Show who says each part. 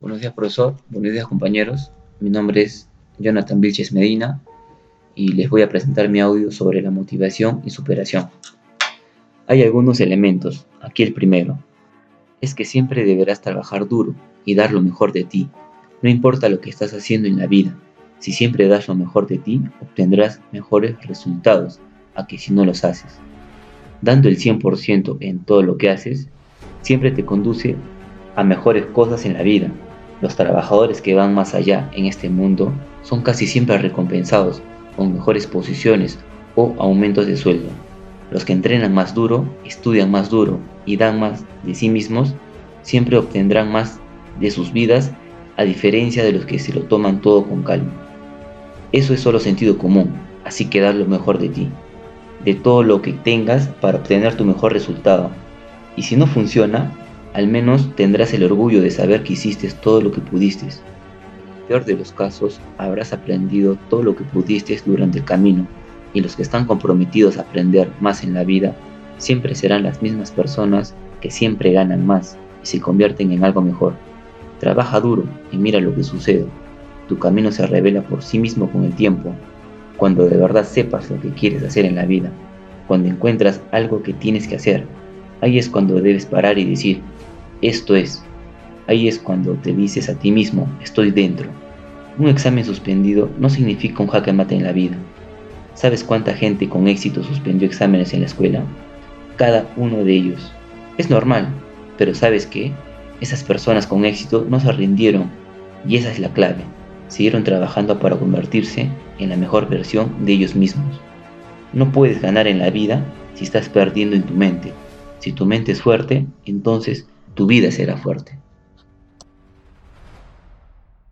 Speaker 1: Buenos días, profesor. Buenos días, compañeros. Mi nombre es Jonathan Vilches Medina y les voy a presentar mi audio sobre la motivación y superación. Hay algunos elementos. Aquí el primero. Es que siempre deberás trabajar duro y dar lo mejor de ti. No importa lo que estás haciendo en la vida. Si siempre das lo mejor de ti, obtendrás mejores resultados a que si no los haces. Dando el 100% en todo lo que haces, siempre te conduce a mejores cosas en la vida los trabajadores que van más allá en este mundo son casi siempre recompensados con mejores posiciones o aumentos de sueldo. Los que entrenan más duro, estudian más duro y dan más de sí mismos, siempre obtendrán más de sus vidas a diferencia de los que se lo toman todo con calma. Eso es solo sentido común, así que dar lo mejor de ti, de todo lo que tengas para obtener tu mejor resultado. Y si no funciona, al menos tendrás el orgullo de saber que hiciste todo lo que pudiste. Peor de los casos, habrás aprendido todo lo que pudiste durante el camino, y los que están comprometidos a aprender más en la vida siempre serán las mismas personas que siempre ganan más y se convierten en algo mejor. Trabaja duro y mira lo que sucede. Tu camino se revela por sí mismo con el tiempo, cuando de verdad sepas lo que quieres hacer en la vida, cuando encuentras algo que tienes que hacer. Ahí es cuando debes parar y decir, esto es, ahí es cuando te dices a ti mismo, estoy dentro. Un examen suspendido no significa un jaque mate en la vida. ¿Sabes cuánta gente con éxito suspendió exámenes en la escuela? Cada uno de ellos. Es normal, pero ¿sabes qué? Esas personas con éxito no se rindieron y esa es la clave. Siguieron trabajando para convertirse en la mejor versión de ellos mismos. No puedes ganar en la vida si estás perdiendo en tu mente. Si tu mente es fuerte, entonces tu vida será fuerte.